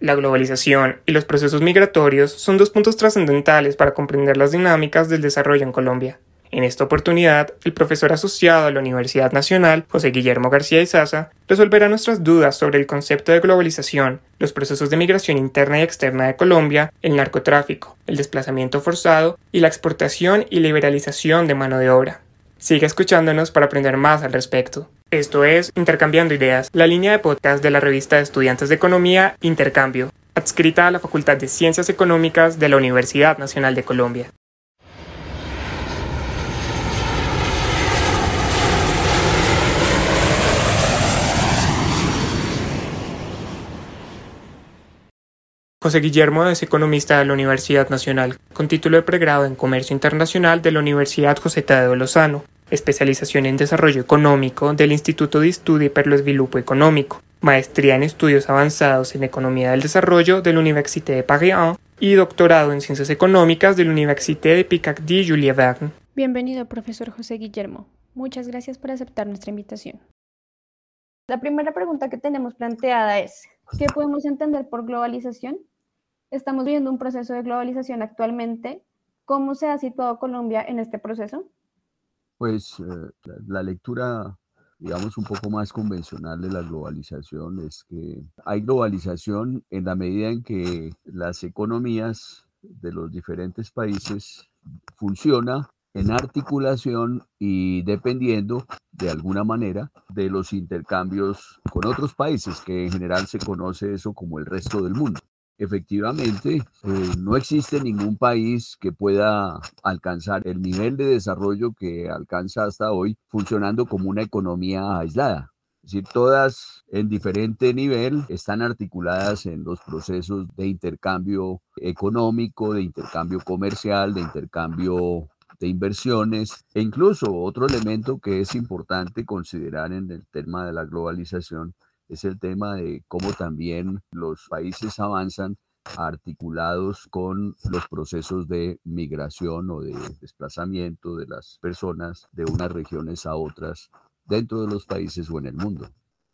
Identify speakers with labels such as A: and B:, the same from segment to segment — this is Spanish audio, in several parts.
A: La globalización y los procesos migratorios son dos puntos trascendentales para comprender las dinámicas del desarrollo en Colombia. En esta oportunidad, el profesor asociado a la Universidad Nacional, José Guillermo García Izaza, resolverá nuestras dudas sobre el concepto de globalización, los procesos de migración interna y externa de Colombia, el narcotráfico, el desplazamiento forzado y la exportación y liberalización de mano de obra. Sigue escuchándonos para aprender más al respecto. Esto es Intercambiando Ideas, la línea de podcast de la revista de estudiantes de economía Intercambio, adscrita a la Facultad de Ciencias Económicas de la Universidad Nacional de Colombia. José Guillermo es economista de la Universidad Nacional, con título de pregrado en Comercio Internacional de la Universidad José Tadeo Lozano, especialización en Desarrollo Económico del Instituto de Estudio per lo Sviluppo Económico, maestría en Estudios Avanzados en Economía del Desarrollo de la Université de Paris 1 y doctorado en Ciencias Económicas de la Université de Picardie-Jules Verne.
B: Bienvenido, profesor José Guillermo. Muchas gracias por aceptar nuestra invitación. La primera pregunta que tenemos planteada es, ¿qué podemos entender por globalización? Estamos viviendo un proceso de globalización actualmente. ¿Cómo se ha situado Colombia en este proceso?
C: Pues eh, la, lectura, digamos, un poco más convencional de la globalización es que hay globalización en la medida en que las economías de los diferentes países funcionan en articulación y dependiendo de alguna manera de los intercambios con otros países, que en general se conoce eso como el resto del mundo efectivamente eh, no existe ningún país que pueda alcanzar el nivel de desarrollo que alcanza hasta hoy funcionando como una economía aislada. Es decir, todas en diferente nivel están articuladas en los procesos de intercambio económico, de intercambio comercial, de intercambio de inversiones e incluso otro elemento que es importante considerar en el tema de la globalización es el tema de cómo también los países avanzan articulados con los procesos de migración o de desplazamiento de las personas de unas regiones a otras dentro de los países o en el mundo.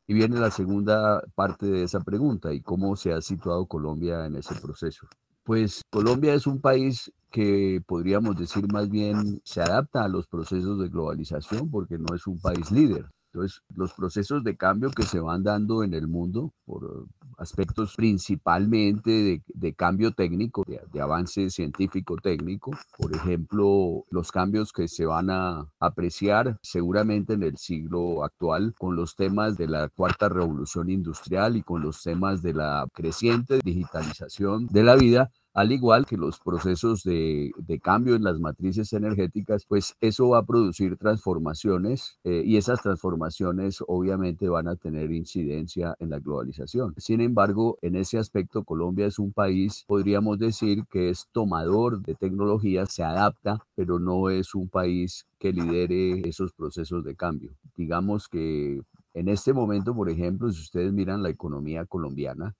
C: Y viene la segunda parte de esa pregunta, ¿y cómo se ha situado Colombia en ese proceso? Pues Colombia es un país que podríamos decir más bien se adapta a los procesos de globalización porque no es un país líder. Entonces, los procesos de cambio que se van dando en el mundo por aspectos principalmente de, cambio técnico, de, avance científico técnico, por ejemplo, los cambios que se van a apreciar seguramente en el siglo actual con los temas de la cuarta revolución industrial y con los temas de la creciente digitalización de la vida, al igual que los procesos de, cambio en las matrices energéticas, pues eso va a producir transformaciones eh, y esas transformaciones obviamente van a tener incidencia en la globalización. Sin embargo, en ese aspecto Colombia es un país, podríamos decir, que es tomador de tecnología, se adapta, pero no es un país que lidere esos procesos de cambio. Digamos que en este momento, por ejemplo, si ustedes miran la economía colombiana,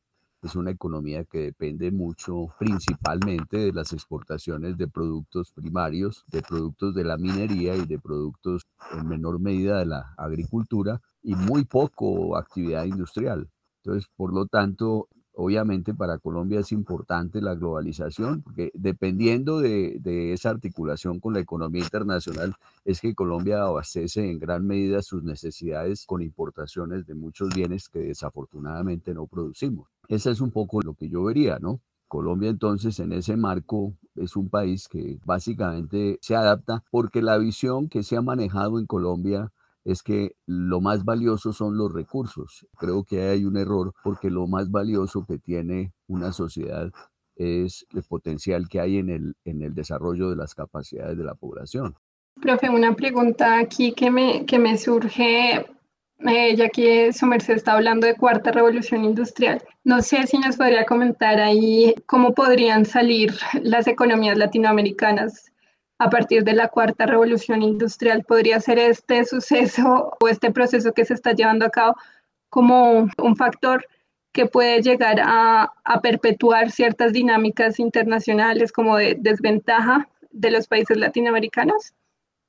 C: es una economía que depende mucho principalmente de las exportaciones de productos primarios, de productos de la minería y de productos en menor medida de la agricultura y muy poco actividad industrial. Entonces, por lo tanto, obviamente para Colombia es importante la globalización, porque dependiendo de, esa articulación con la economía internacional, es que Colombia abastece en gran medida sus necesidades con importaciones de muchos bienes que desafortunadamente no producimos. Esa es un poco lo que yo vería, ¿no? Colombia entonces en ese marco es un país que básicamente se adapta porque la visión que se ha manejado en Colombia es que lo más valioso son los recursos. Creo que hay un error porque lo más valioso que tiene una sociedad es el potencial que hay en el, en el desarrollo de las capacidades de la población.
D: Profe, una pregunta aquí que me, que me surge, eh, ya que su merced está hablando de cuarta revolución industrial. No sé si nos podría comentar ahí cómo podrían salir las economías latinoamericanas a partir de la cuarta revolución industrial podría ser este suceso o este proceso que se está llevando a cabo como un factor que puede llegar a, perpetuar ciertas dinámicas internacionales como de desventaja de los países latinoamericanos?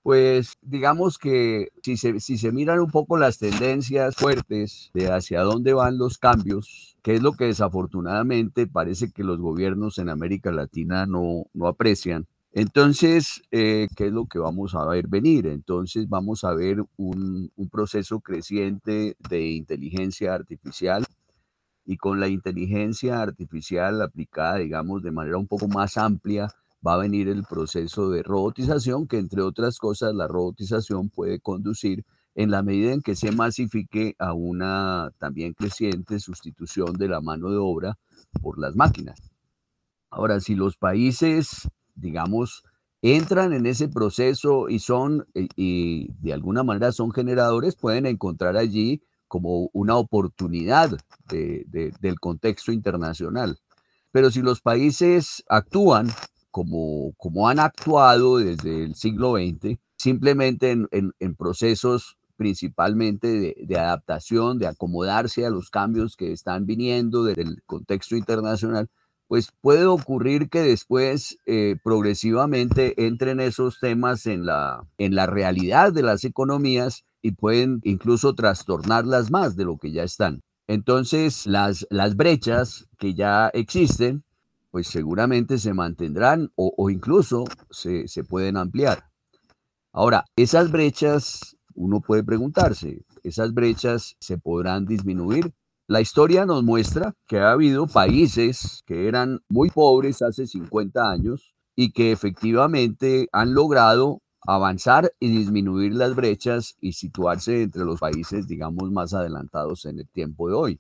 C: Pues digamos que si se, si se miran un poco las tendencias fuertes de hacia dónde van los cambios, que es lo que desafortunadamente parece que los gobiernos en América Latina no, no aprecian, entonces, eh, ¿qué es lo que vamos a ver venir? Entonces, vamos a ver un, un, proceso creciente de inteligencia artificial y con la inteligencia artificial aplicada, digamos, de manera un poco más amplia va a venir el proceso de robotización, que entre otras cosas la robotización puede conducir en la medida en que se masifique a una también creciente sustitución de la mano de obra por las máquinas. Ahora, si los países, digamos, entran en ese proceso y son, eh, y de alguna manera son generadores, pueden encontrar allí como una oportunidad del contexto internacional. Pero si los países actúan como, como han actuado desde el siglo XX, simplemente en, procesos principalmente de, adaptación, de acomodarse a los cambios que están viniendo del contexto internacional, pues puede ocurrir que después eh, progresivamente entren esos temas en la, en la realidad de las economías y pueden incluso trastornarlas más de lo que ya están. Entonces, las, las brechas que ya existen pues seguramente se mantendrán o, incluso se, pueden ampliar. Ahora, esas brechas, uno puede preguntarse, ¿esas brechas se podrán disminuir? La historia nos muestra que ha habido países que eran muy pobres hace 50 años y que efectivamente han logrado avanzar y disminuir las brechas y situarse entre los países, digamos, más adelantados en el tiempo de hoy.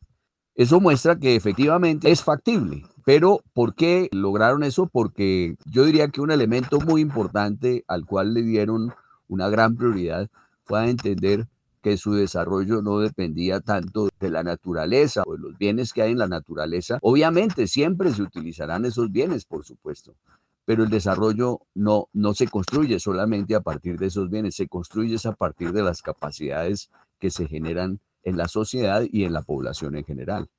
C: Eso muestra que efectivamente es factible. Pero ¿por qué lograron eso? Porque yo diría que un elemento muy importante al cual le dieron una gran prioridad fue entender que su desarrollo no dependía tanto de la naturaleza o de los bienes que hay en la naturaleza. Obviamente siempre se utilizarán esos bienes, por supuesto, pero el desarrollo no, no se construye solamente a partir de esos bienes, se construye a partir de las capacidades que se generan en la sociedad y en la población en general.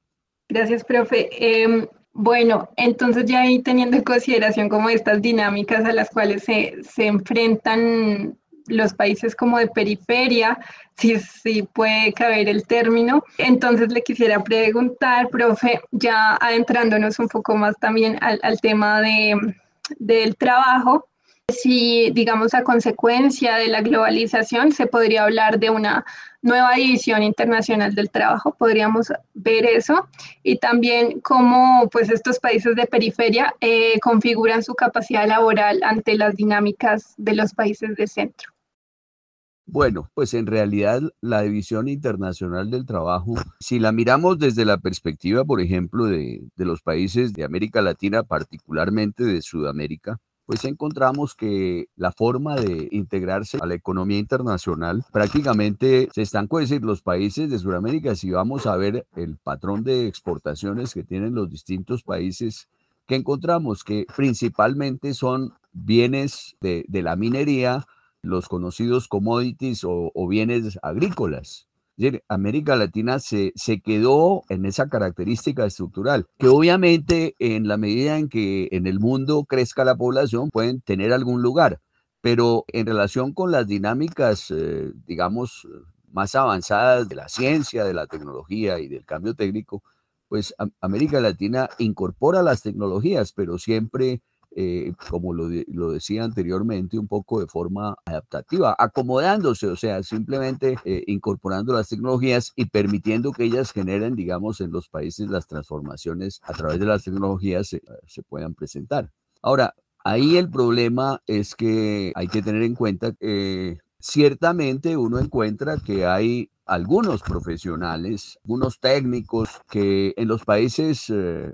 D: Gracias, profe. Em, bueno, entonces ya ahí teniendo en consideración como estas dinámicas a las cuales se, se enfrentan los países como de periferia, si, si puede caber el término. Entonces le quisiera preguntar, profe, ya adentrándonos un poco más también al, al tema de, del trabajo, si, digamos, a consecuencia de la globalización se podría hablar de una nueva división internacional del trabajo, podríamos ver eso, y también cómo pues, estos países de periferia eh, configuran su capacidad laboral ante las dinámicas de los países de centro.
C: Bueno, pues en realidad la división internacional del trabajo, si la miramos desde la perspectiva, por ejemplo, de, los países de América Latina, particularmente de Sudamérica, pues encontramos que la forma de integrarse a la economía internacional prácticamente se están, decir, los países de Sudamérica, si vamos a ver el patrón de exportaciones que tienen los distintos países, que encontramos que principalmente son bienes de, la minería, los conocidos commodities o bienes agrícolas. América Latina se, se quedó en esa característica estructural, que obviamente en la medida en que en el mundo crezca la población pueden tener algún lugar, pero en relación con las dinámicas, eh, digamos, más avanzadas de la ciencia, de la tecnología y del cambio técnico, pues América Latina incorpora las tecnologías, pero siempre eh, como lo, lo, decía anteriormente, un poco de forma adaptativa, acomodándose, o sea, simplemente eh, incorporando las tecnologías y permitiendo que ellas generen, digamos, en los países las transformaciones a través de las tecnologías se, se puedan presentar. Ahora, ahí el problema es que hay que tener en cuenta que ciertamente uno encuentra que hay algunos profesionales, algunos técnicos que en los países eh,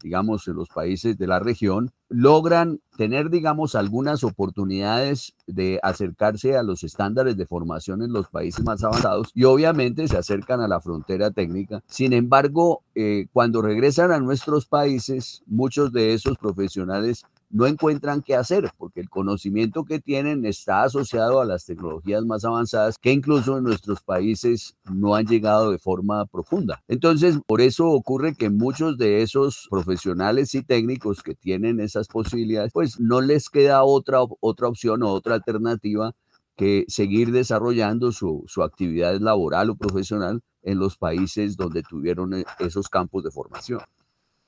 C: digamos, en los países de la región, logran tener, digamos, algunas oportunidades de acercarse a los estándares de formación en los países más avanzados y obviamente se acercan a la frontera técnica. Sin embargo, eh, cuando regresan a nuestros países, muchos de esos profesionales no encuentran qué hacer porque el conocimiento que tienen está asociado a las tecnologías más avanzadas que incluso en nuestros países no han llegado de forma profunda. Entonces, por eso ocurre que muchos de esos profesionales y técnicos que tienen esas posibilidades, pues no les queda otra, otra opción o otra alternativa que seguir desarrollando su, su actividad laboral o profesional en los países donde tuvieron e, esos campos de formación.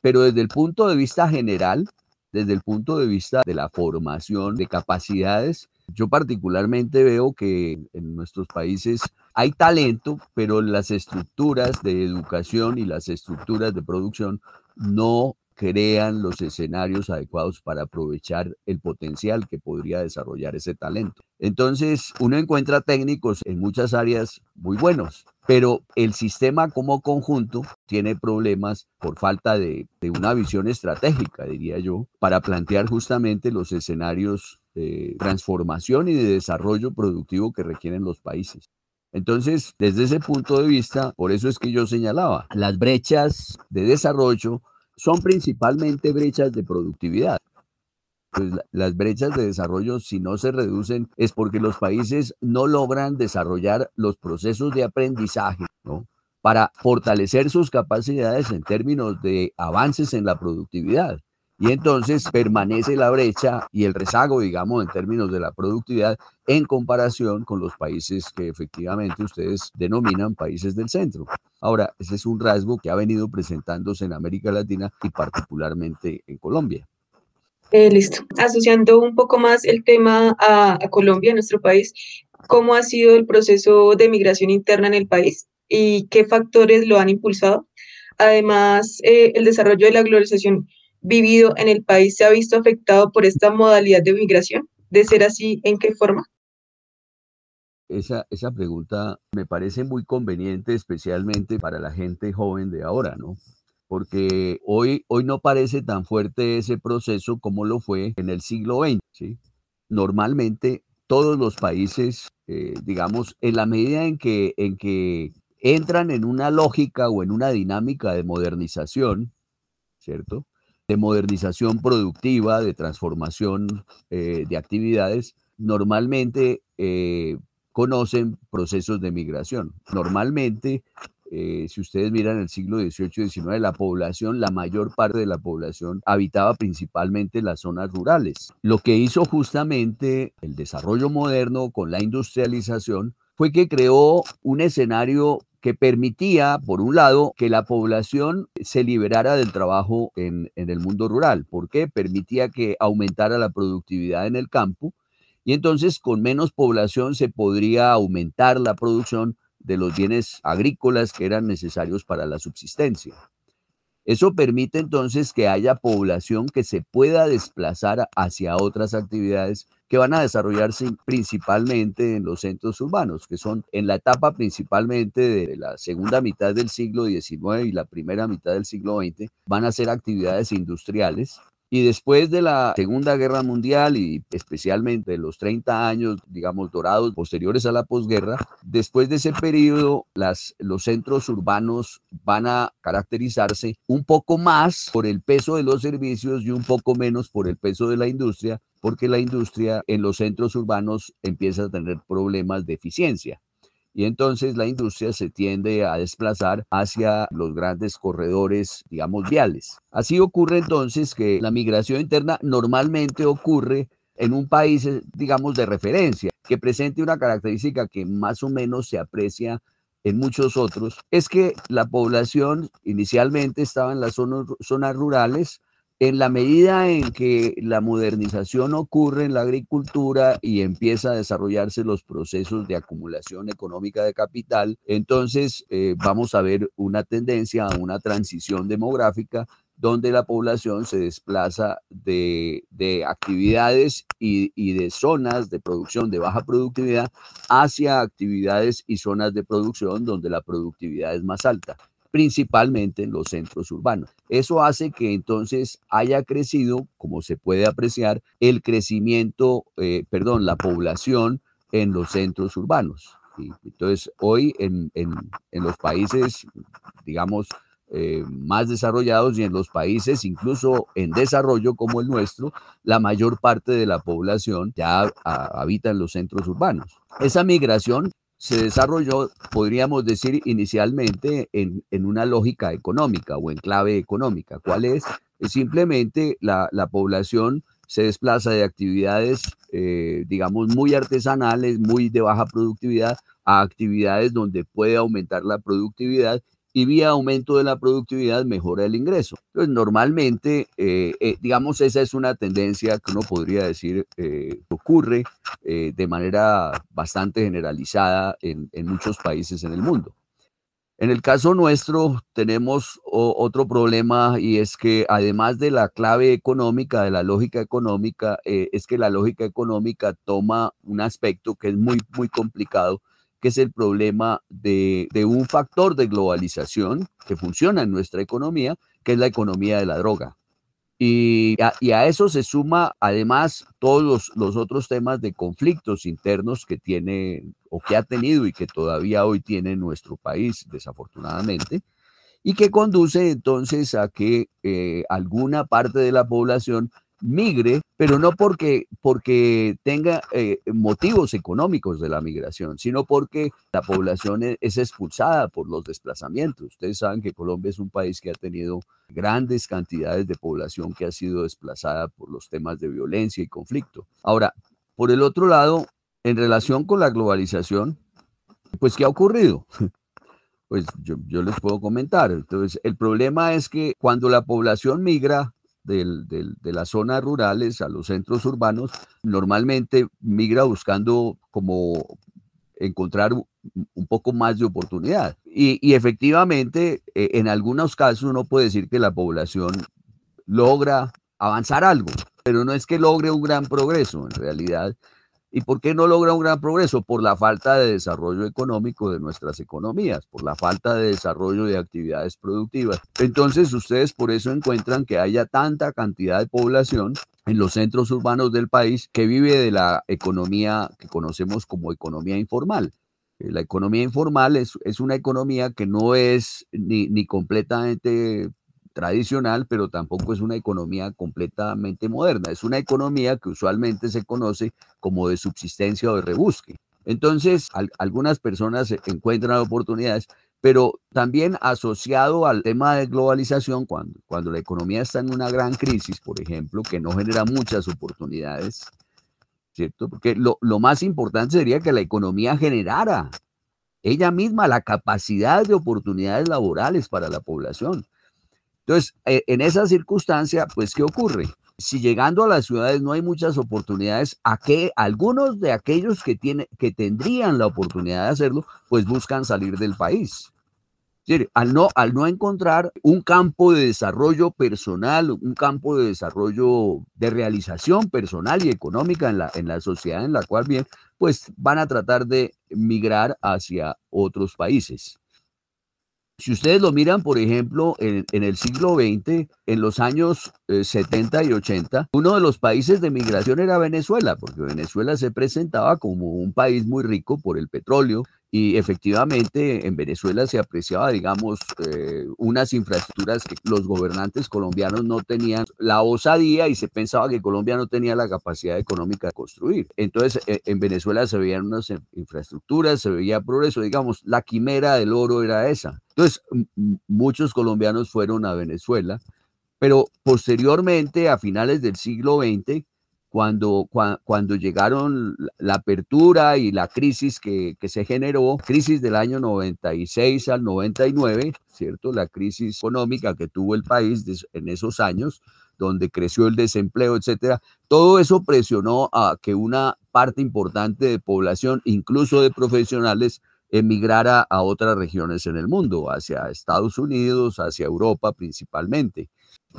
C: Pero desde el punto de vista general, desde el punto de vista de la formación de capacidades, yo particularmente veo que en nuestros países hay talento, pero las estructuras de educación y las estructuras de producción no crean los escenarios adecuados para aprovechar el potencial que podría desarrollar ese talento. Entonces, uno encuentra técnicos en muchas áreas muy buenos, pero el sistema como conjunto tiene problemas por falta de, una visión estratégica, diría yo, para plantear justamente los escenarios de transformación y de desarrollo productivo que requieren los países. Entonces, desde ese punto de vista, por eso es que yo señalaba, las brechas de desarrollo son principalmente brechas de productividad. Pues las brechas de desarrollo, si no se reducen, es porque los países no logran desarrollar los procesos de aprendizaje, ¿no? Para fortalecer sus capacidades en términos de avances en la productividad. Y entonces permanece la brecha y el rezago, digamos, en términos de la productividad en comparación con los países que efectivamente ustedes denominan países del centro. Ahora, ese es un rasgo que ha venido presentándose en América Latina y particularmente en Colombia.
E: Eh, listo. Asociando un poco más el tema a, Colombia, nuestro país, ¿cómo ha sido el proceso de migración interna en el país y qué factores lo han impulsado? Además, eh, el desarrollo de la globalización vivido en el país se ha visto afectado por esta modalidad de migración? De ser así, ¿en qué forma?
C: Esa, esa pregunta me parece muy conveniente, especialmente para la gente joven de ahora, ¿no? Porque hoy, hoy no parece tan fuerte ese proceso como lo fue en el siglo XX. Normalmente todos los países, eh, digamos, en la medida en que, en que entran en una lógica o en una dinámica de modernización, ¿cierto? de modernización productiva, de transformación eh, de actividades, normalmente eh, conocen procesos de migración. Normalmente, eh, si ustedes miran el siglo XVIII y XIX, la población, la mayor parte de la población habitaba principalmente en las zonas rurales. Lo que hizo justamente el desarrollo moderno con la industrialización fue que creó un escenario que permitía, por un lado, que la población se liberara del trabajo en, el mundo rural. ¿Por qué? Permitía que aumentara la productividad en el campo y entonces con menos población se podría aumentar la producción de los bienes agrícolas que eran necesarios para la subsistencia. Eso permite entonces que haya población que se pueda desplazar hacia otras actividades que van a desarrollarse principalmente en los centros urbanos, que son en la etapa principalmente de la segunda mitad del siglo XIX y la primera mitad del siglo XX, van a ser actividades industriales y después de la Segunda Guerra Mundial y especialmente de los 30 años, digamos, dorados posteriores a la posguerra, después de ese periodo, las, los centros urbanos van a caracterizarse un poco más por el peso de los servicios y un poco menos por el peso de la industria, porque la industria en los centros urbanos empieza a tener problemas de eficiencia y entonces la industria se tiende a desplazar hacia los grandes corredores, digamos, viales. Así ocurre entonces que la migración interna normalmente ocurre en un país, eh, digamos, de referencia, que presente una característica que más o menos se aprecia en muchos otros, es que la población inicialmente estaba en las zonas, zonas rurales, en la medida en que la modernización ocurre en la agricultura y empieza a desarrollarse los procesos de acumulación económica de capital, entonces eh, vamos a ver una tendencia a una transición demográfica donde la población se desplaza de, actividades y, y, de zonas de producción de baja productividad hacia actividades y zonas de producción donde la productividad es más alta principalmente en los centros urbanos. Eso hace que entonces haya crecido, como se puede apreciar, el crecimiento, eh, perdón, la población en los centros urbanos. Entonces, hoy en, los países, digamos, eh, más desarrollados y en los países incluso en desarrollo como el nuestro, la mayor parte de la población ya habita en los centros urbanos. Esa migración se desarrolló, podríamos decir, inicialmente en, una lógica económica o en clave económica. ¿Cuál es? Simplemente la, población se desplaza de actividades, eh, digamos, muy artesanales, muy de baja productividad, a actividades donde puede aumentar la productividad y vía aumento de la productividad mejora el ingreso. Entonces, normalmente, eh, eh, digamos, esa es una tendencia que uno podría decir ocurre de manera bastante generalizada en muchos países en el mundo. En el caso nuestro tenemos otro problema y es que además de la clave económica, de la lógica económica, eh, es que la lógica económica toma un aspecto que es muy, muy complicado, que es el problema de, un factor de globalización que funciona en nuestra economía, que es la economía de la droga. Y a, eso se suma además todos los, otros temas de conflictos internos que tiene o que ha tenido y que todavía hoy tiene nuestro país, desafortunadamente, y que conduce entonces a que eh, alguna parte de la población migre, pero no porque, porque tenga eh, motivos económicos de la migración, sino porque la población e, es, expulsada por los desplazamientos. Ustedes saben que Colombia es un país que ha tenido grandes cantidades de población que ha sido desplazada por los temas de violencia y conflicto. Ahora, por el otro lado, en relación con la globalización, pues ¿qué ha ocurrido? Pues yo, yo les puedo comentar. Entonces, el problema es que cuando la población migra, de las zonas rurales a los centros urbanos, normalmente migra buscando como encontrar un poco más de oportunidad. Y, efectivamente, e, en algunos casos uno puede decir que la población logra avanzar algo, pero no es que logre un gran progreso, en realidad ¿Y por qué no logra un gran progreso? Por la falta de desarrollo económico de nuestras economías, por la falta de desarrollo de actividades productivas. Entonces, ustedes por eso encuentran que haya tanta cantidad de población en los centros urbanos del país que vive de la economía que conocemos como economía informal. Eh, la economía informal es, es una economía que no es ni, ni completamente tradicional, pero tampoco es una economía completamente moderna. Es una economía que usualmente se conoce como de subsistencia o de rebusque. Entonces, algunas personas encuentran oportunidades, pero también asociado al tema de globalización, cuando, cuando la economía está en una gran crisis, por ejemplo, que no genera muchas oportunidades, ¿cierto? Porque lo, lo más importante sería que la economía generara ella misma la capacidad de oportunidades laborales para la población. Entonces, eh, en esa circunstancia, pues, ¿qué ocurre? Si llegando a las ciudades no hay muchas oportunidades, ¿a qué algunos de aquellos que, tiene, que tendrían la oportunidad de hacerlo, pues buscan salir del país? Al no, al no encontrar un campo de desarrollo personal, un campo de desarrollo de realización personal y económica en la, en la sociedad en la cual bien, pues van a tratar de migrar hacia otros países. Si ustedes lo miran, por ejemplo, en, el siglo XX, en los años 70 eh, y 80, uno de los países de migración era Venezuela, porque Venezuela se presentaba como un país muy rico por el petróleo, y efectivamente en Venezuela se apreciaba, digamos, eh, unas infraestructuras que los gobernantes colombianos no tenían la osadía y se pensaba que Colombia no tenía la capacidad económica de construir. Entonces eh, en Venezuela se veían unas infraestructuras, se veía progreso, digamos, la quimera del oro era esa. Entonces muchos colombianos fueron a Venezuela, pero posteriormente, a finales del siglo XX, cuando, cuando llegaron la apertura y la crisis que, se generó, crisis del año 96 al 99, ¿cierto? La crisis económica que tuvo el país en esos años, donde creció el desempleo, etcétera. Todo eso presionó a que una parte importante de población, incluso de profesionales, emigrara a otras regiones en el mundo, hacia Estados Unidos, hacia Europa principalmente.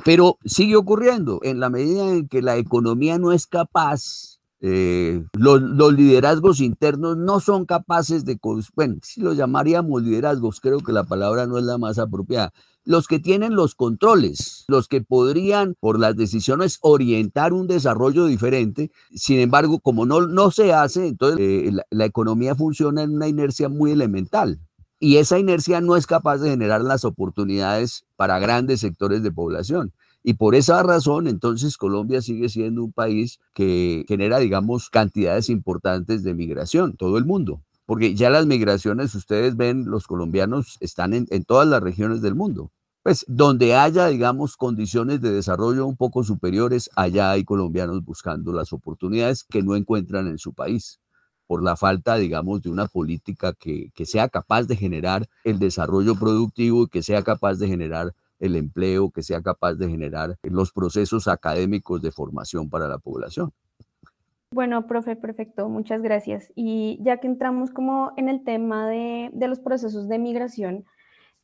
C: Pero sigue ocurriendo en la medida en que la economía no es capaz, eh, los, liderazgos internos no son capaces de, bueno, si lo llamaríamos liderazgos, creo que la palabra no es la más apropiada. Los que tienen los controles, los que podrían por las decisiones orientar un desarrollo diferente, sin embargo, como no, no se hace, entonces eh, la economía funciona en una inercia muy elemental y esa inercia no es capaz de generar las oportunidades para grandes sectores de población. Y por esa razón, entonces, Colombia sigue siendo un país que genera, digamos, cantidades importantes de migración, todo el mundo. Porque ya las migraciones, ustedes ven, los colombianos están en, todas las regiones del mundo. pues donde haya, digamos, condiciones de desarrollo un poco superiores, allá hay colombianos buscando las oportunidades que no encuentran en su país por la falta, digamos, de una política que, que sea capaz de generar el desarrollo productivo y que sea capaz de generar el empleo, que sea capaz de generar los procesos académicos de formación para la población.
B: Bueno, profe, perfecto, muchas gracias. Y ya que entramos como en el tema de, de los procesos de migración,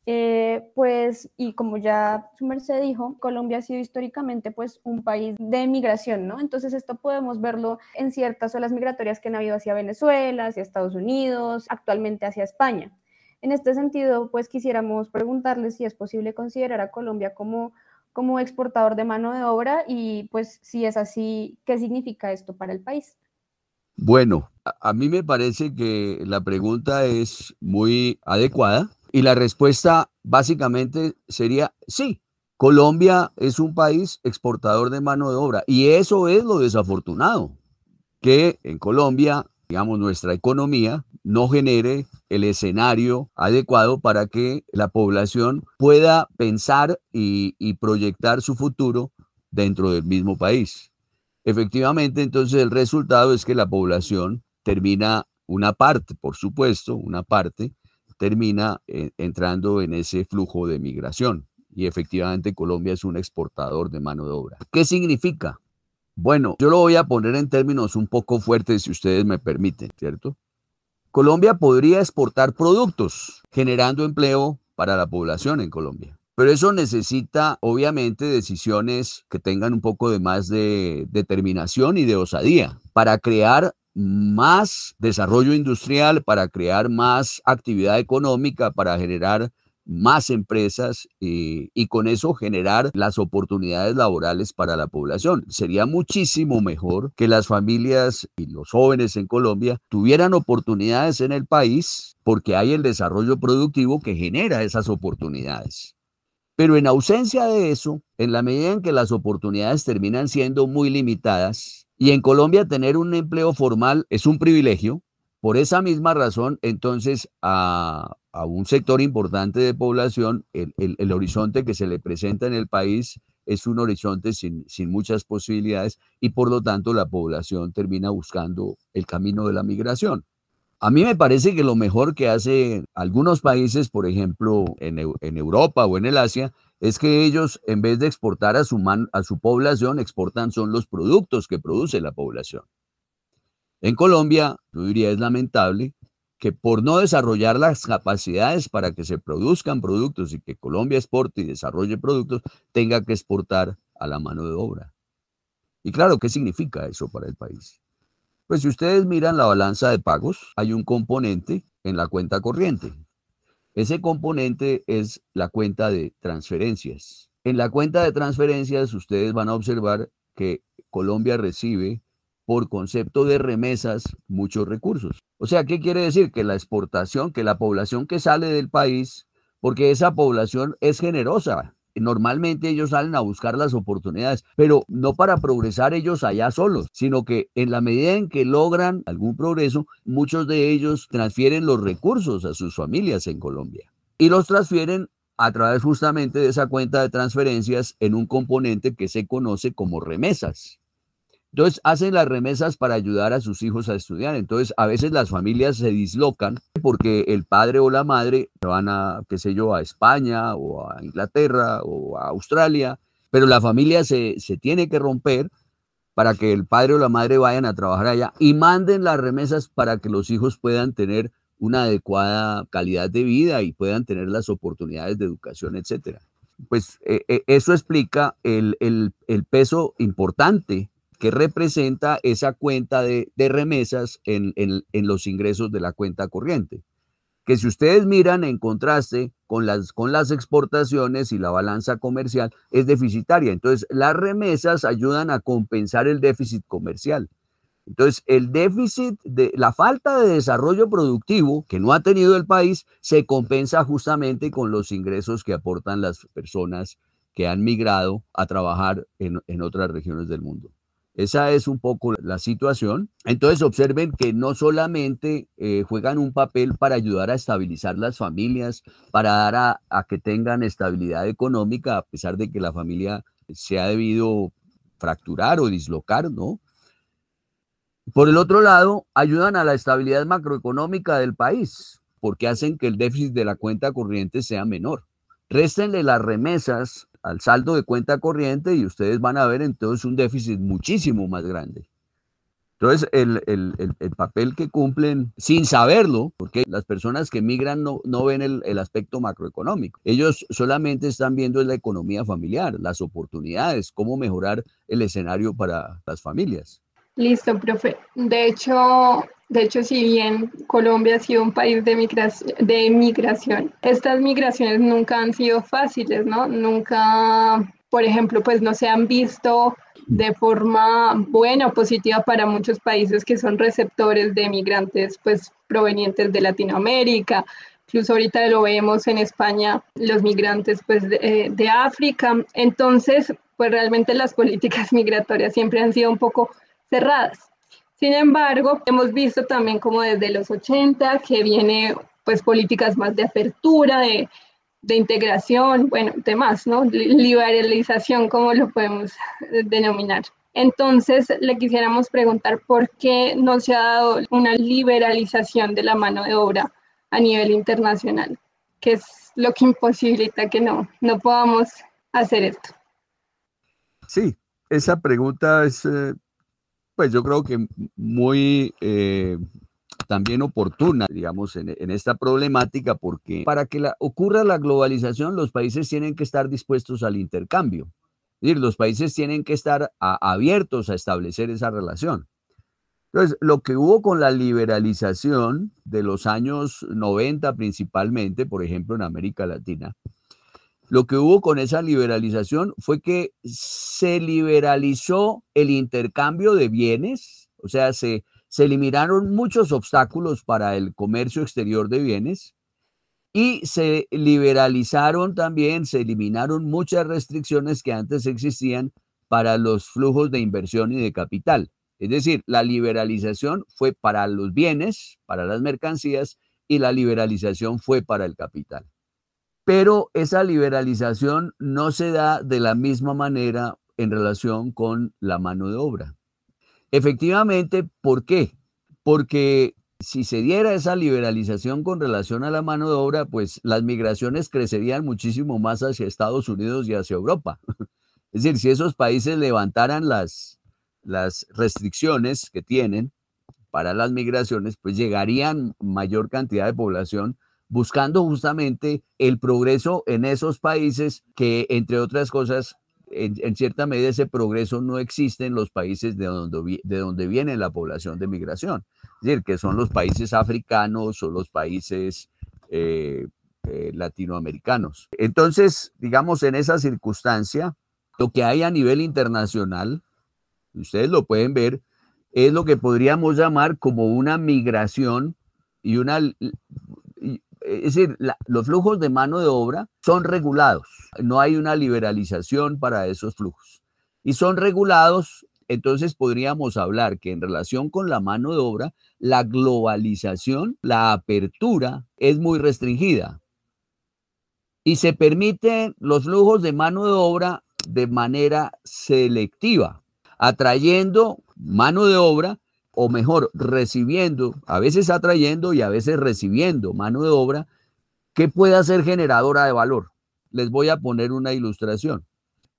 B: eh, pues, y como ya su merced dijo, Colombia ha sido históricamente pues un país de migración, ¿no? Entonces esto podemos verlo en ciertas olas migratorias que han habido hacia Venezuela, hacia Estados Unidos, actualmente hacia España. En este sentido, pues quisiéramos preguntarles si es posible considerar a Colombia como, como exportador de mano de obra y pues si es así, ¿qué significa esto para el país?
C: Bueno, a, mí me parece que la pregunta es muy adecuada y la respuesta básicamente sería sí. Colombia es un país exportador de mano de obra y eso es lo desafortunado, que en Colombia, digamos, nuestra economía no genere el escenario adecuado para que la población pueda pensar y, proyectar su futuro dentro del mismo país. Efectivamente, entonces el resultado es que la población termina una parte, por supuesto, una parte, termina eh, entrando en ese flujo de migración. Y efectivamente Colombia es un exportador de mano de obra. ¿Qué significa? Bueno, yo lo voy a poner en términos un poco fuertes, si ustedes me permiten, ¿cierto? Colombia podría exportar productos generando empleo para la población en Colombia. Pero eso necesita, obviamente, decisiones que tengan un poco de más de determinación y de osadía para crear más desarrollo industrial, para crear más actividad económica, para generar más empresas y, y, con eso generar las oportunidades laborales para la población. Sería muchísimo mejor que las familias y los jóvenes en Colombia tuvieran oportunidades en el país porque hay el desarrollo productivo que genera esas oportunidades. Pero en ausencia de eso, en la medida en que las oportunidades terminan siendo muy limitadas, y en Colombia tener un empleo formal es un privilegio, por esa misma razón, entonces, a, un sector importante de población, el, horizonte que se le presenta en el país es un horizonte sin, sin muchas posibilidades y por lo tanto la población termina buscando el camino de la migración. A mí me parece que lo mejor que hacen algunos países, por ejemplo, en, en, Europa o en el Asia, es que ellos, en vez de exportar a su, a su población, exportan son los productos que produce la población. En Colombia, yo diría, es lamentable que por no desarrollar las capacidades para que se produzcan productos y que Colombia exporte y desarrolle productos, tenga que exportar a la mano de obra. Y claro, ¿qué significa eso para el país? Pues si ustedes miran la balanza de pagos, hay un componente en la cuenta corriente. Ese componente es la cuenta de transferencias. En la cuenta de transferencias ustedes van a observar que Colombia recibe por concepto de remesas muchos recursos. O sea, ¿qué quiere decir? Que la exportación, que la población que sale del país, porque esa población es generosa, normalmente ellos salen a buscar las oportunidades, pero no para progresar ellos allá solos, sino que en la medida en que logran algún progreso, muchos de ellos transfieren los recursos a sus familias en Colombia y los transfieren a través justamente de esa cuenta de transferencias en un componente que se conoce como remesas. Entonces hacen las remesas para ayudar a sus hijos a estudiar. Entonces a veces las familias se dislocan porque el padre o la madre van a, qué sé yo, a España o a Inglaterra o a Australia, pero la familia se, se tiene que romper para que el padre o la madre vayan a trabajar allá y manden las remesas para que los hijos puedan tener una adecuada calidad de vida y puedan tener las oportunidades de educación, etcétera. Pues eh, eh, eso explica el, el, el peso importante que representa esa cuenta de, remesas en, los ingresos de la cuenta corriente. Que si ustedes miran en contraste con las, con las exportaciones y la balanza comercial es deficitaria. Entonces, las remesas ayudan a compensar el déficit comercial. Entonces, el déficit de la falta de desarrollo productivo que no ha tenido el país se compensa justamente con los ingresos que aportan las personas que han migrado a trabajar en otras regiones del mundo. Esa es un poco la situación. Entonces observen que no solamente eh, juegan un papel para ayudar a estabilizar las familias, para dar a, a, que tengan estabilidad económica, a pesar de que la familia se ha debido fracturar o dislocar, ¿no? Por el otro lado, ayudan a la estabilidad macroeconómica del país, porque hacen que el déficit de la cuenta corriente sea menor. Réstenle las remesas al saldo de cuenta corriente y ustedes van a ver entonces un déficit muchísimo más grande. Entonces, el, el, el, papel que cumplen sin saberlo, porque las personas que migran no, no ven el, aspecto macroeconómico. Ellos solamente están viendo la economía familiar, las oportunidades, cómo mejorar el escenario para las familias.
D: Listo, profe. De hecho, de hecho, si bien Colombia ha sido un país de migración, de migración, estas migraciones nunca han sido fáciles, ¿no? Nunca, por ejemplo, pues no se han visto de forma buena o positiva para muchos países que son receptores de migrantes pues provenientes de Latinoamérica. Incluso ahorita lo vemos en España, los migrantes pues de, eh, de África. Entonces, pues realmente las políticas migratorias siempre han sido un poco cerradas. Sin embargo, hemos visto también como desde los 80 que viene pues políticas más de apertura, de, de integración, bueno, temas, ¿no? Liberalización, como lo podemos denominar. Entonces, le quisiéramos preguntar por qué no se ha dado una liberalización de la mano de obra a nivel internacional, que es lo que imposibilita que no, no podamos hacer esto.
C: Sí, esa pregunta es eh, pues yo creo que muy eh, también oportuna, digamos, en, esta problemática, porque para que ocurra la globalización, los países tienen que estar dispuestos al intercambio. Es decir, los países tienen que estar abiertos a establecer esa relación. Entonces, lo que hubo con la liberalización de los años 90 principalmente, por ejemplo, en América Latina, lo que hubo con esa liberalización fue que se liberalizó el intercambio de bienes, o sea, se, se eliminaron muchos obstáculos para el comercio exterior de bienes y se liberalizaron también, se eliminaron muchas restricciones que antes existían para los flujos de inversión y de capital. Es decir, la liberalización fue para los bienes, para las mercancías, y la liberalización fue para el capital pero esa liberalización no se da de la misma manera en relación con la mano de obra. Efectivamente, ¿por qué? Porque si se diera esa liberalización con relación a la mano de obra, pues las migraciones crecerían muchísimo más hacia Estados Unidos y hacia Europa. Es decir, si esos países levantaran las, las restricciones que tienen para las migraciones, pues llegarían mayor cantidad de población buscando justamente el progreso en esos países que, entre otras cosas, en, cierta medida ese progreso no existe en los países de donde, de donde viene la población de migración, es decir, que son los países africanos o los países eh, eh, latinoamericanos. Entonces, digamos, en esa circunstancia, lo que hay a nivel internacional, ustedes lo pueden ver, es lo que podríamos llamar como una migración y una es decir, los flujos de mano de obra son regulados, no hay una liberalización para esos flujos. Y son regulados, entonces podríamos hablar que en relación con la mano de obra, la globalización, la apertura es muy restringida. Y se permiten los flujos de mano de obra de manera selectiva, atrayendo mano de obra o mejor, recibiendo, a veces atrayendo y a veces recibiendo mano de obra que pueda ser generadora de valor. Les voy a poner una ilustración.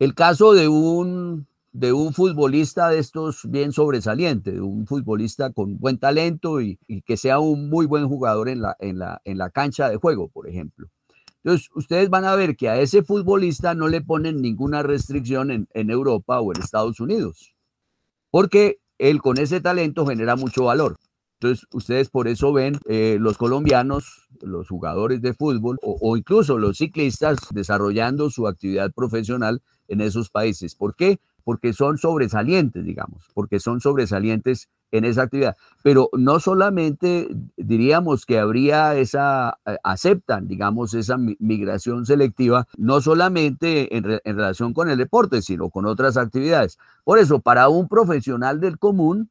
C: El caso de un, de un futbolista de estos bien sobresaliente, de un futbolista con buen talento y, que sea un muy buen jugador en la, en, la, en la cancha de juego, por ejemplo. Entonces, ustedes van a ver que a ese futbolista no le ponen ninguna restricción en, en Europa o en Estados Unidos, porque él con ese talento genera mucho valor. Entonces, ustedes por eso ven eh, los colombianos, los jugadores de fútbol o, incluso los ciclistas desarrollando su actividad profesional en esos países. ¿Por qué? Porque son sobresalientes, digamos, porque son sobresalientes en esa actividad. Pero no solamente diríamos que habría esa, eh, aceptan, digamos, esa migración selectiva, no solamente en, en, relación con el deporte, sino con otras actividades. Por eso, para un profesional del común,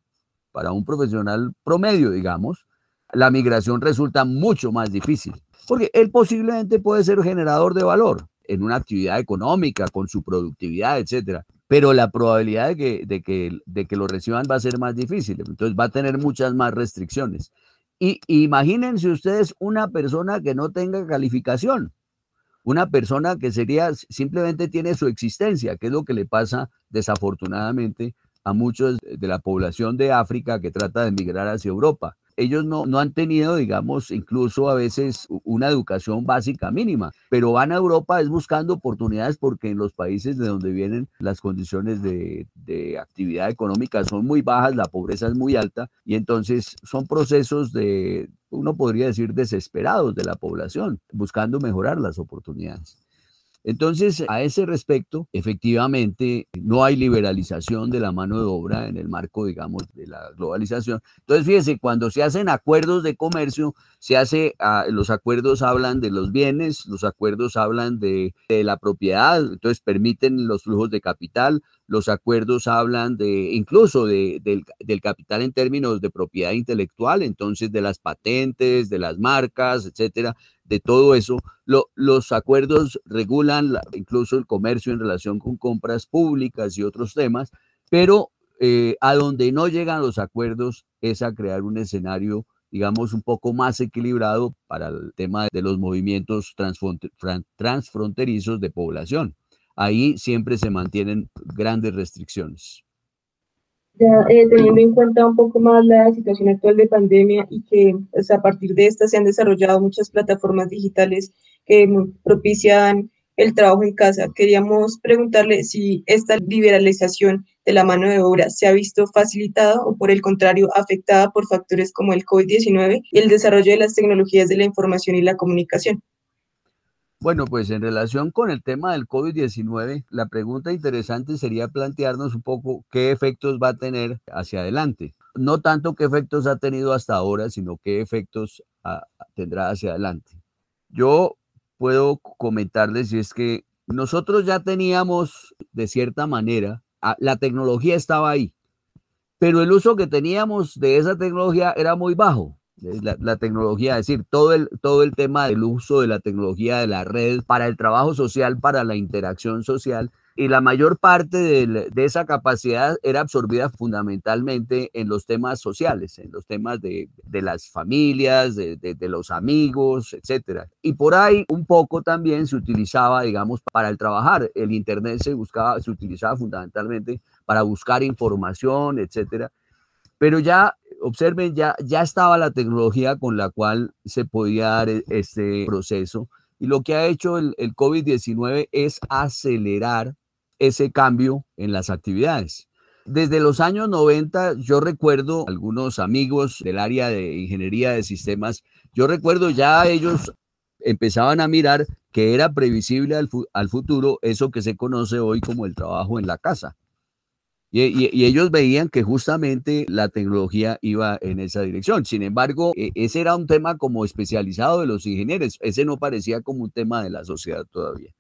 C: para un profesional promedio, digamos, la migración resulta mucho más difícil, porque él posiblemente puede ser generador de valor en una actividad económica, con su productividad, etcétera pero la probabilidad de que, de, que, de que lo reciban va a ser más difícil, entonces va a tener muchas más restricciones. Y imagínense ustedes una persona que no tenga calificación, una persona que sería simplemente tiene su existencia, que es lo que le pasa desafortunadamente a muchos de la población de África que trata de emigrar hacia Europa ellos no, no han tenido, digamos, incluso a veces una educación básica mínima, pero van a Europa es buscando oportunidades porque en los países de donde vienen las condiciones de, de actividad económica son muy bajas, la pobreza es muy alta y entonces son procesos de, uno podría decir, desesperados de la población, buscando mejorar las oportunidades. Entonces, a ese respecto, efectivamente, no hay liberalización de la mano de obra en el marco, digamos, de la globalización. Entonces, fíjense, cuando se hacen acuerdos de comercio, se hace, ah, los acuerdos hablan de los bienes, los acuerdos hablan de, la propiedad, entonces permiten los flujos de capital, los acuerdos hablan de incluso del, capital en términos de propiedad intelectual, entonces de las patentes, de las marcas, etcétera de todo eso. los acuerdos regulan incluso el comercio en relación con compras públicas y otros temas, pero eh, a donde no llegan los acuerdos es a crear un escenario digamos, un poco más equilibrado para el tema de los movimientos transfronterizos de población. Ahí siempre se mantienen grandes restricciones
E: ya eh, teniendo en cuenta un poco más la situación actual de pandemia y que pues, a partir de esta se han desarrollado muchas plataformas digitales que propician el trabajo en casa. Queríamos preguntarle si esta liberalización de la mano de obra se ha visto facilitada o por el contrario afectada por factores como el COVID-19 y el desarrollo de las tecnologías de la información y la comunicación.
C: Bueno, pues en relación con el tema del COVID-19, la pregunta interesante sería plantearnos un poco qué efectos va a tener hacia adelante. No tanto qué efectos ha tenido hasta ahora, sino qué efectos ah, tendrá hacia adelante. Yo puedo comentarles si es que nosotros ya teníamos, de cierta manera, la tecnología estaba ahí, pero el uso que teníamos de esa tecnología era muy bajo la, tecnología, es decir, todo el, todo el tema del uso de la tecnología de la red para el trabajo social, para la interacción social, y la mayor parte de, esa capacidad era absorbida fundamentalmente en los temas sociales, en los temas de, las familias, de, los amigos, etc. Y por ahí un poco también se utilizaba, digamos, para el trabajar. El Internet se, buscaba, se utilizaba fundamentalmente para buscar información, etc. Pero ya observen, ya, ya estaba la tecnología con la cual se podía dar e, este proceso y lo que ha hecho el, el COVID-19 es acelerar ese cambio en las actividades. Desde los años 90, yo recuerdo algunos amigos del área de ingeniería de sistemas, yo recuerdo ya ellos empezaban a mirar que era previsible al, al futuro eso que se conoce hoy como el trabajo en la casa. Y, ellos veían que justamente la tecnología iba en esa dirección. Sin embargo, e, ese era un tema como especializado de los ingenieros. Ese no parecía como un tema de la sociedad todavía.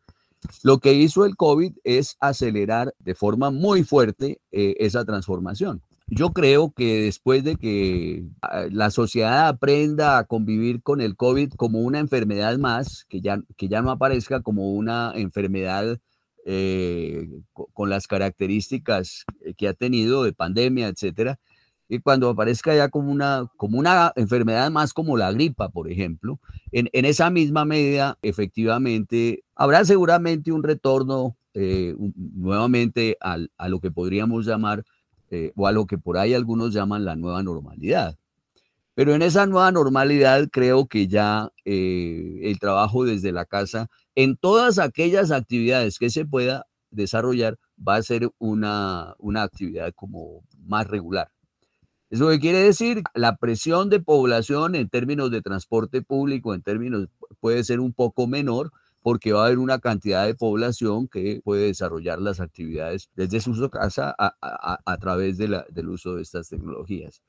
C: Lo que hizo el COVID es acelerar de forma muy fuerte eh, esa transformación. Yo creo que después de que ah, la sociedad aprenda a convivir con el COVID como una enfermedad más, que ya, que ya no aparezca como una enfermedad eh, con las características que ha tenido de pandemia, etcétera, y cuando aparezca ya como una, como una enfermedad más como la gripa, por ejemplo, en, esa misma medida, efectivamente, habrá seguramente un retorno eh, nuevamente a lo que podríamos llamar, eh, o a lo que por ahí algunos llaman la nueva normalidad. Pero en esa nueva normalidad creo que ya el trabajo desde la casa en todas aquellas actividades que se pueda desarrollar va a ser una, una actividad como más regular. Eso que quiere decir, la presión de población en términos de transporte público, en términos, puede ser un poco menor, porque va a haber una cantidad de población que puede desarrollar las actividades desde su casa a, través del uso de estas tecnologías.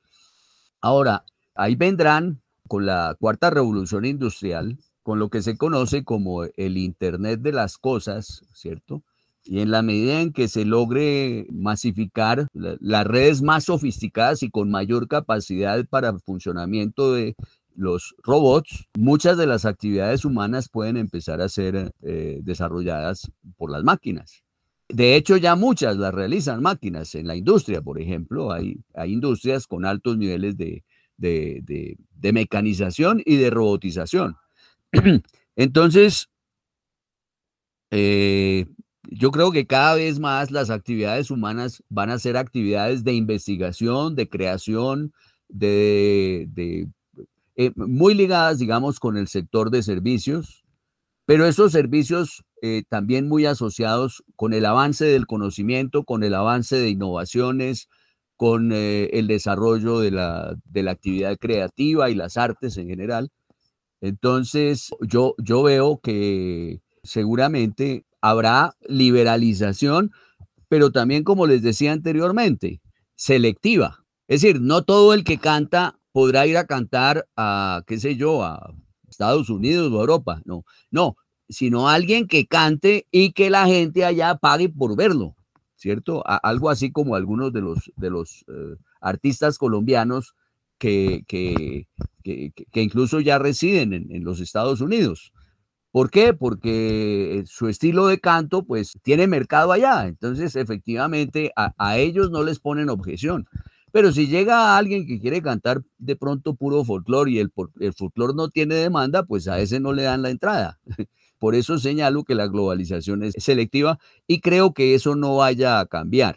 C: Ahora, ahí vendrán con la cuarta revolución industrial, con lo que se conoce como el Internet de las Cosas, ¿cierto? Y en la medida en que se logre masificar las redes más sofisticadas y con mayor capacidad para funcionamiento de los robots, muchas de las actividades humanas pueden empezar a ser eh, desarrolladas por las máquinas. De hecho, ya muchas las realizan máquinas. En la industria, por ejemplo, hay, hay industrias con altos niveles de, de, de mecanización y de robotización. Entonces, eh, yo creo que cada vez más las actividades humanas van a ser actividades de investigación, de creación, de, eh, muy ligadas, digamos, con el sector de servicios, pero esos servicios eh, también muy asociados con el avance del conocimiento, con el avance de innovaciones, con el desarrollo de la, de la actividad creativa y las artes en general. Entonces, yo, yo veo que seguramente habrá liberalización, pero también, como les decía anteriormente, selectiva. Es decir, no todo el que canta podrá ir a cantar a, qué sé yo, a Estados Unidos o Europa. No, no, sino alguien que cante y que la gente allá pague por verlo, ¿cierto? algo así como algunos de los, de los eh, artistas colombianos que, que, que, incluso ya residen en, los Estados Unidos. ¿Por qué? Porque su estilo de canto pues tiene mercado allá. Entonces, efectivamente, a, ellos no les ponen objeción. Pero si llega alguien que quiere cantar de pronto puro folclore y el, el folclore no tiene demanda, pues a ese no le dan la entrada. Por eso señalo que la globalización es selectiva y creo que eso no vaya a cambiar.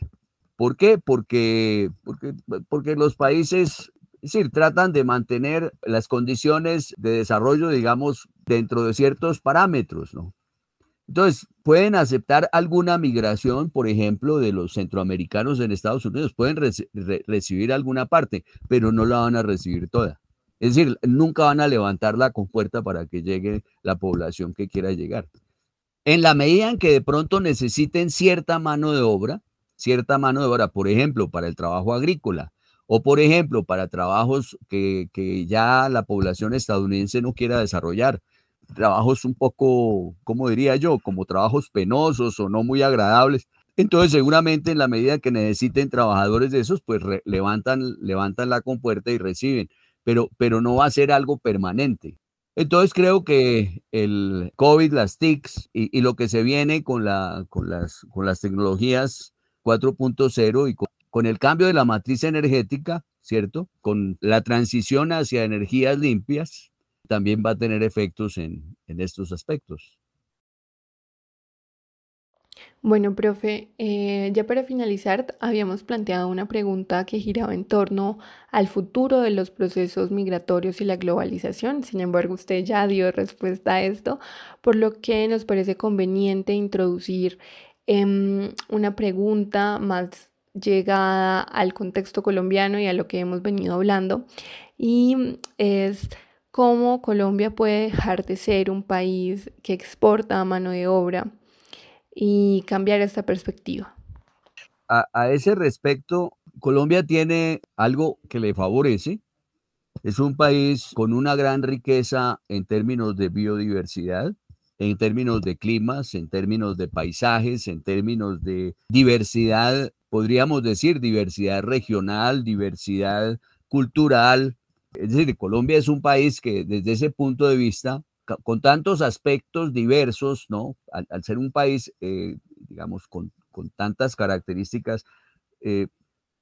C: ¿Por qué? Porque, porque, porque los países es decir, tratan de mantener las condiciones de desarrollo, digamos, dentro de ciertos parámetros, ¿no? Entonces, pueden aceptar alguna migración, por ejemplo, de los centroamericanos en Estados Unidos, pueden recibir alguna parte, pero no la van a recibir toda. Es decir, nunca van a levantar la compuerta para que llegue la población que quiera llegar. En la medida en que de pronto necesiten cierta mano de obra, cierta mano de obra, por ejemplo, para el trabajo agrícola, o, por ejemplo, para trabajos que, ya la población estadounidense no quiera desarrollar, trabajos un poco, ¿cómo diría yo? Como trabajos penosos o no muy agradables. Entonces, seguramente en la medida que necesiten trabajadores de esos, pues levantan, levantan la compuerta y reciben, pero, pero no va a ser algo permanente. Entonces creo que el COVID, las TICs y, y lo que se viene con, la, con, las, con las tecnologías 4.0 y con con el cambio de la matriz energética, ¿cierto? Con la transición hacia energías limpias, también va a tener efectos en, estos aspectos.
F: Bueno, profe, eh, ya para finalizar, habíamos planteado una pregunta que giraba en torno al futuro de los procesos migratorios y la globalización. Sin embargo, usted ya dio respuesta a esto, por lo que nos parece conveniente introducir em, una pregunta más llegada al contexto colombiano y a lo que hemos venido hablando. Y es cómo Colombia puede dejar de ser un país que exporta mano de obra y cambiar esta perspectiva.
C: A, ese respecto, Colombia tiene algo que le favorece. Es un país con una gran riqueza en términos de biodiversidad, en términos de climas, en términos de paisajes, en términos de diversidad podríamos decir, diversidad regional, diversidad cultural. Es decir, Colombia es un país que desde ese punto de vista, con tantos aspectos diversos, ¿no? Al, ser un país, eh, digamos, con, tantas características, eh,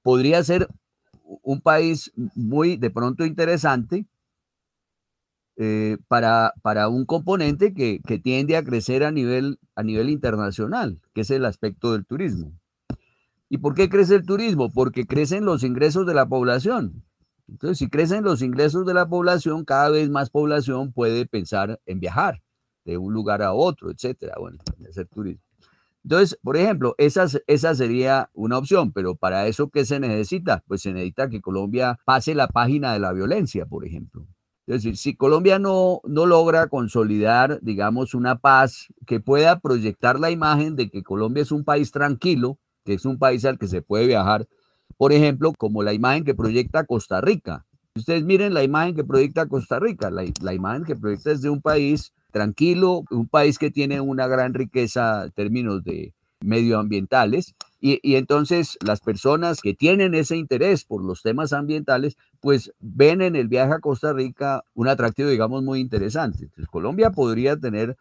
C: podría ser un país muy de pronto interesante eh, para, para, un componente que, que, tiende a crecer a nivel, a nivel internacional, que es el aspecto del turismo. ¿Y por qué crece el turismo? Porque crecen los ingresos de la población. Entonces, si crecen los ingresos de la población, cada vez más población puede pensar en viajar de un lugar a otro, etcétera. Bueno, hacer turismo. Entonces, por ejemplo, esa, esa sería una opción, pero para eso, ¿qué se necesita? Pues se necesita que Colombia pase la página de la violencia, por ejemplo. Es decir, si Colombia no, no logra consolidar, digamos, una paz que pueda proyectar la imagen de que Colombia es un país tranquilo, que es un país al que se puede viajar, por ejemplo, como la imagen que proyecta Costa Rica. Ustedes miren la imagen que proyecta Costa Rica, la, imagen que proyecta es de un país tranquilo, un país que tiene una gran riqueza en términos de medioambientales y, entonces las personas que tienen ese interés por los temas ambientales, pues ven en el viaje a Costa Rica un atractivo, digamos, muy interesante. Colombia podría tener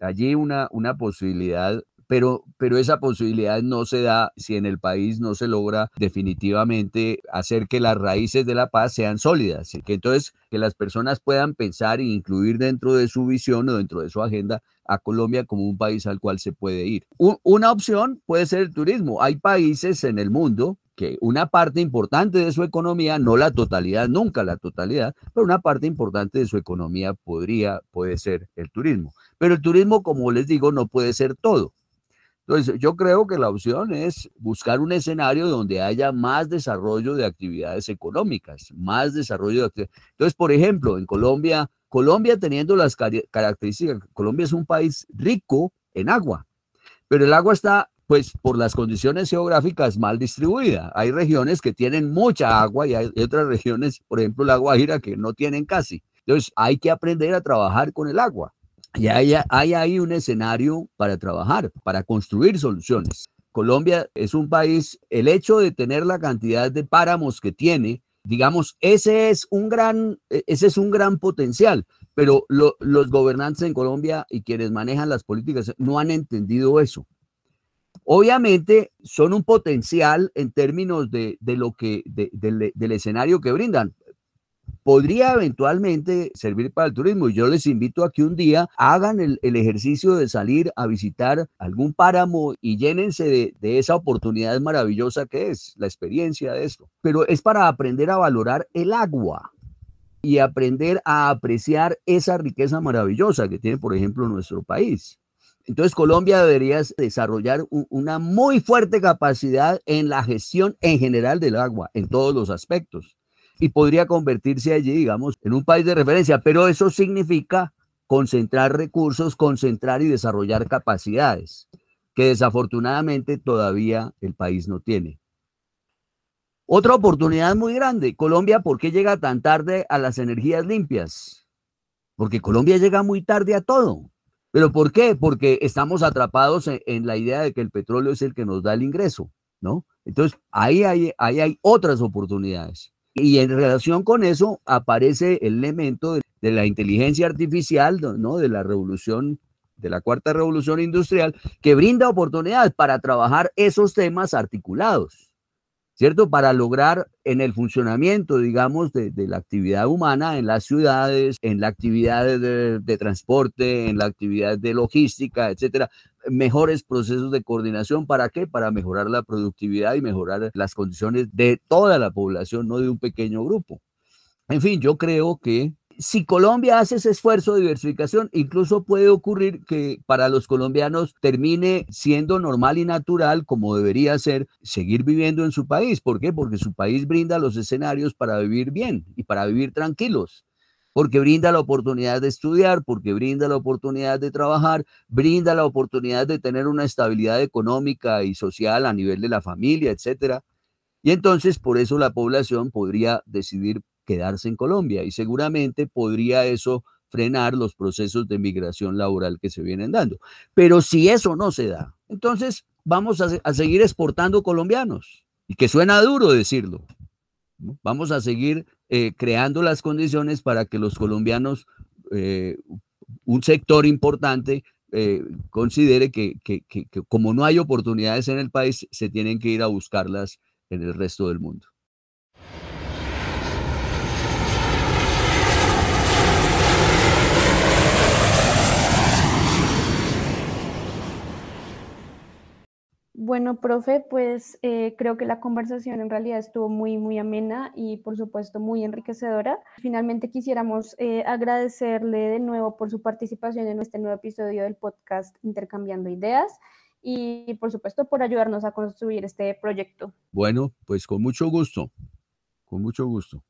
C: allí una, una posibilidad pero, pero esa posibilidad no se da si en el país no se logra definitivamente hacer que las raíces de la paz sean sólidas, que entonces que las personas puedan pensar e incluir dentro de su visión o dentro de su agenda a Colombia como un país al cual se puede ir. una opción puede ser el turismo. Hay países en el mundo que una parte importante de su economía, no la totalidad, nunca la totalidad, pero una parte importante de su economía podría, puede ser el turismo. Pero el turismo, como les digo, no puede ser todo. Entonces, yo creo que la opción es buscar un escenario donde haya más desarrollo de actividades económicas, más desarrollo de actividades. Entonces, por ejemplo, en Colombia, Colombia teniendo las características, Colombia es un país rico en agua, pero el agua está, pues, por las condiciones geográficas mal distribuida. Hay regiones que tienen mucha agua y hay otras regiones, por ejemplo, la Guajira, que no tienen casi. Entonces, hay que aprender a trabajar con el agua. Y hay, hay ahí un escenario para trabajar, para construir soluciones. Colombia es un país, el hecho de tener la cantidad de páramos que tiene, digamos, ese es un gran, e, ese es un gran potencial, pero los gobernantes en Colombia y quienes manejan las políticas no han entendido eso. Obviamente son un potencial en términos de, lo que, del escenario que brindan podría eventualmente servir para el turismo. Y yo les invito a que un día hagan el, ejercicio de salir a visitar algún páramo y llénense de, de, esa oportunidad maravillosa que es la experiencia de esto. Pero es para aprender a valorar el agua y aprender a apreciar esa riqueza maravillosa que tiene, por ejemplo, nuestro país. Entonces Colombia debería desarrollar una muy fuerte capacidad en la gestión en general del agua, en todos los aspectos y podría convertirse allí, digamos, en un país de referencia, pero eso significa concentrar recursos, concentrar y desarrollar capacidades que desafortunadamente todavía el país no tiene. Otra oportunidad muy grande, Colombia, ¿por qué llega tan tarde a las energías limpias? Porque Colombia llega muy tarde a todo. ¿Pero por qué? Porque estamos atrapados en, la idea de que el petróleo es el que nos da el ingreso, ¿no? Entonces, ahí hay, ahí hay otras oportunidades. Y en relación con eso aparece el elemento de, la inteligencia artificial, ¿no? De la revolución, de la cuarta revolución industrial, que brinda oportunidades para trabajar esos temas articulados. ¿Cierto? Para lograr en el funcionamiento, digamos, de, la actividad humana en las ciudades, en la actividad de, de, transporte, en la actividad de logística, etcétera, mejores procesos de coordinación. ¿Para qué? Para mejorar la productividad y mejorar las condiciones de toda la población, no de un pequeño grupo. En fin, yo creo que si Colombia hace ese esfuerzo de diversificación, incluso puede ocurrir que para los colombianos termine siendo normal y natural, como debería ser, seguir viviendo en su país. ¿Por qué? Porque su país brinda los escenarios para vivir bien y para vivir tranquilos. Porque brinda la oportunidad de estudiar, porque brinda la oportunidad de trabajar, brinda la oportunidad de tener una estabilidad económica y social a nivel de la familia, etcétera. Y entonces por eso la población podría decidir quedarse en Colombia y seguramente podría eso frenar los procesos de migración laboral que se vienen dando. Pero si eso no se da, entonces vamos a, seguir exportando colombianos y que suena duro decirlo. Vamos a seguir eh, creando las condiciones para que los colombianos, eh, un sector importante, eh, considere que, que como no hay oportunidades en el país, se tienen que ir a buscarlas en el resto del mundo.
B: Bueno, profe, pues eh, creo que la conversación en realidad estuvo muy, muy amena y por supuesto muy enriquecedora. Finalmente quisiéramos eh, agradecerle de nuevo por su participación en este nuevo episodio del podcast Intercambiando Ideas y por supuesto por ayudarnos a construir este proyecto.
C: Bueno, pues con mucho gusto, con mucho gusto.